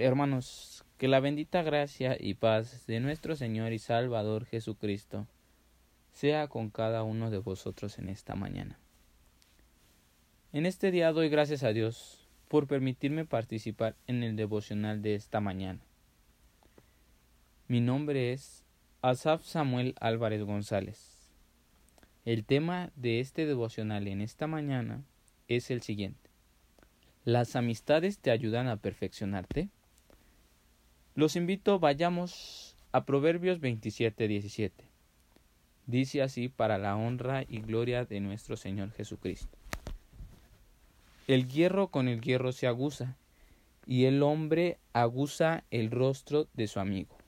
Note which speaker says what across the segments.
Speaker 1: Hermanos, que la bendita gracia y paz de nuestro Señor y Salvador Jesucristo sea con cada uno de vosotros en esta mañana. En este día doy gracias a Dios por permitirme participar en el devocional de esta mañana. Mi nombre es Asaf Samuel Álvarez González. El tema de este devocional en esta mañana es el siguiente. ¿Las amistades te ayudan a perfeccionarte? Los invito, vayamos a Proverbios 27, 17. Dice así para la honra y gloria de nuestro Señor Jesucristo. El hierro con el hierro se aguza, y el hombre aguza el rostro de su amigo.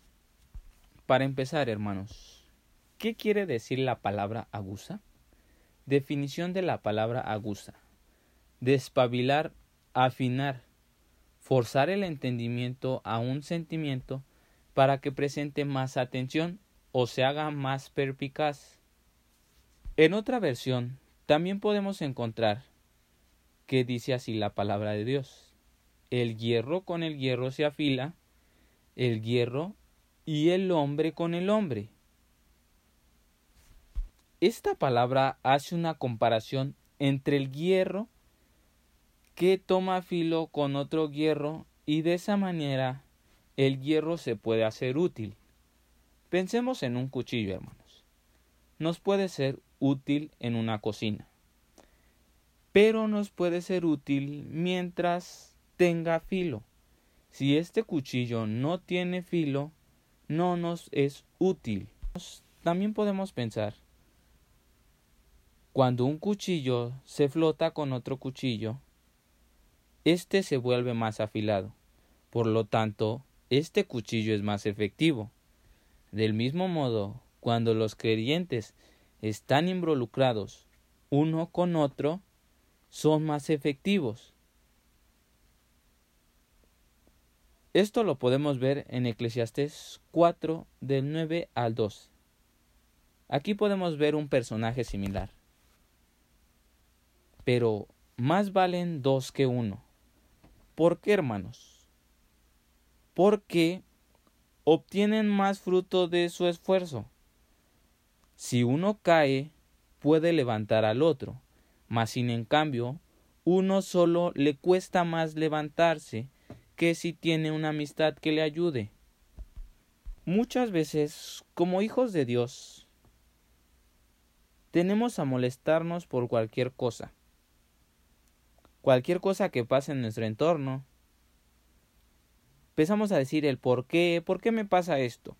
Speaker 1: Para empezar, hermanos, ¿qué quiere decir la palabra aguza? Definición de la palabra aguza. Despabilar, afinar, forzar el entendimiento a un sentimiento para que presente más atención o se haga más perpicaz. En otra versión, también podemos encontrar que dice así la palabra de Dios. El hierro con el hierro se afila, el hierro y el hombre con el hombre. Esta palabra hace una comparación entre el hierro que toma filo con otro hierro y de esa manera el hierro se puede hacer útil. Pensemos en un cuchillo, hermanos. Nos puede ser útil en una cocina, pero nos puede ser útil mientras tenga filo. Si este cuchillo no tiene filo, no nos es útil. También podemos pensar, cuando un cuchillo se flota con otro cuchillo, este se vuelve más afilado. Por lo tanto, este cuchillo es más efectivo. Del mismo modo, cuando los creyentes están involucrados uno con otro, son más efectivos. Esto lo podemos ver en Eclesiastés 4 del 9 al 2. Aquí podemos ver un personaje similar. Pero más valen dos que uno. ¿Por qué, hermanos? Porque obtienen más fruto de su esfuerzo. Si uno cae, puede levantar al otro, mas sin en cambio, uno solo le cuesta más levantarse que si tiene una amistad que le ayude. Muchas veces, como hijos de Dios, tenemos a molestarnos por cualquier cosa. Cualquier cosa que pase en nuestro entorno. Empezamos a decir el por qué, por qué me pasa esto.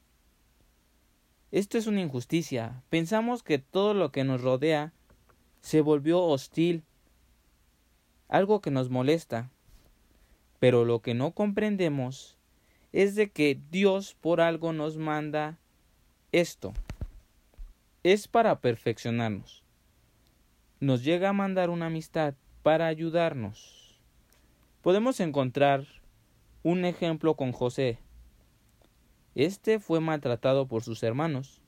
Speaker 1: Esto es una injusticia. Pensamos que todo lo que nos rodea se volvió hostil, algo que nos molesta. Pero lo que no comprendemos es de que Dios por algo nos manda esto. Es para perfeccionarnos. Nos llega a mandar una amistad para ayudarnos. Podemos encontrar un ejemplo con José. Este fue maltratado por sus hermanos.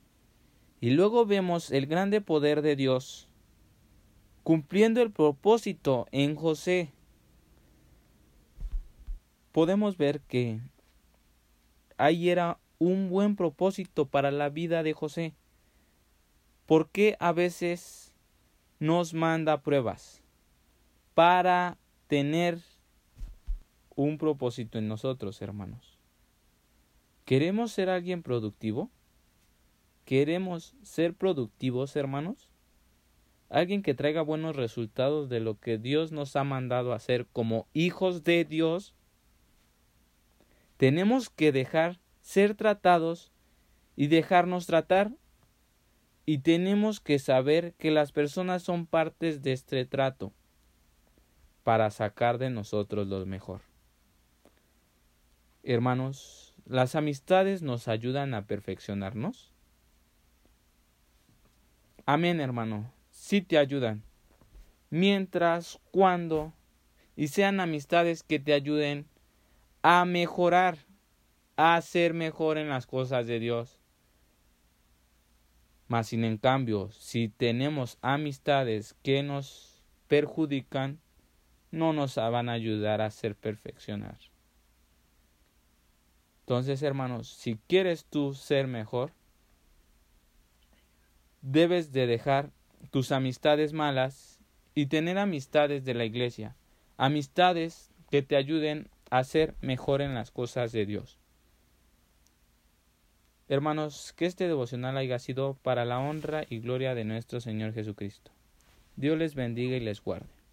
Speaker 1: Y luego vemos el grande poder de Dios cumpliendo el propósito en José podemos ver que ahí era un buen propósito para la vida de José. ¿Por qué a veces nos manda pruebas? Para tener un propósito en nosotros, hermanos. ¿Queremos ser alguien productivo? ¿Queremos ser productivos, hermanos? Alguien que traiga buenos resultados de lo que Dios nos ha mandado hacer como hijos de Dios tenemos que dejar ser tratados y dejarnos tratar. Y tenemos que saber que las personas son partes de este trato para sacar de nosotros lo mejor. Hermanos, ¿las amistades nos ayudan a perfeccionarnos? Amén, hermano. Sí te ayudan. Mientras, cuando, y sean amistades que te ayuden a mejorar, a ser mejor en las cosas de Dios. Mas sin en cambio, si tenemos amistades que nos perjudican, no nos van a ayudar a ser perfeccionar. Entonces, hermanos, si quieres tú ser mejor, debes de dejar tus amistades malas y tener amistades de la iglesia, amistades que te ayuden a ser mejor en las cosas de Dios. Hermanos, que este devocional haya sido para la honra y gloria de nuestro Señor Jesucristo. Dios les bendiga y les guarde.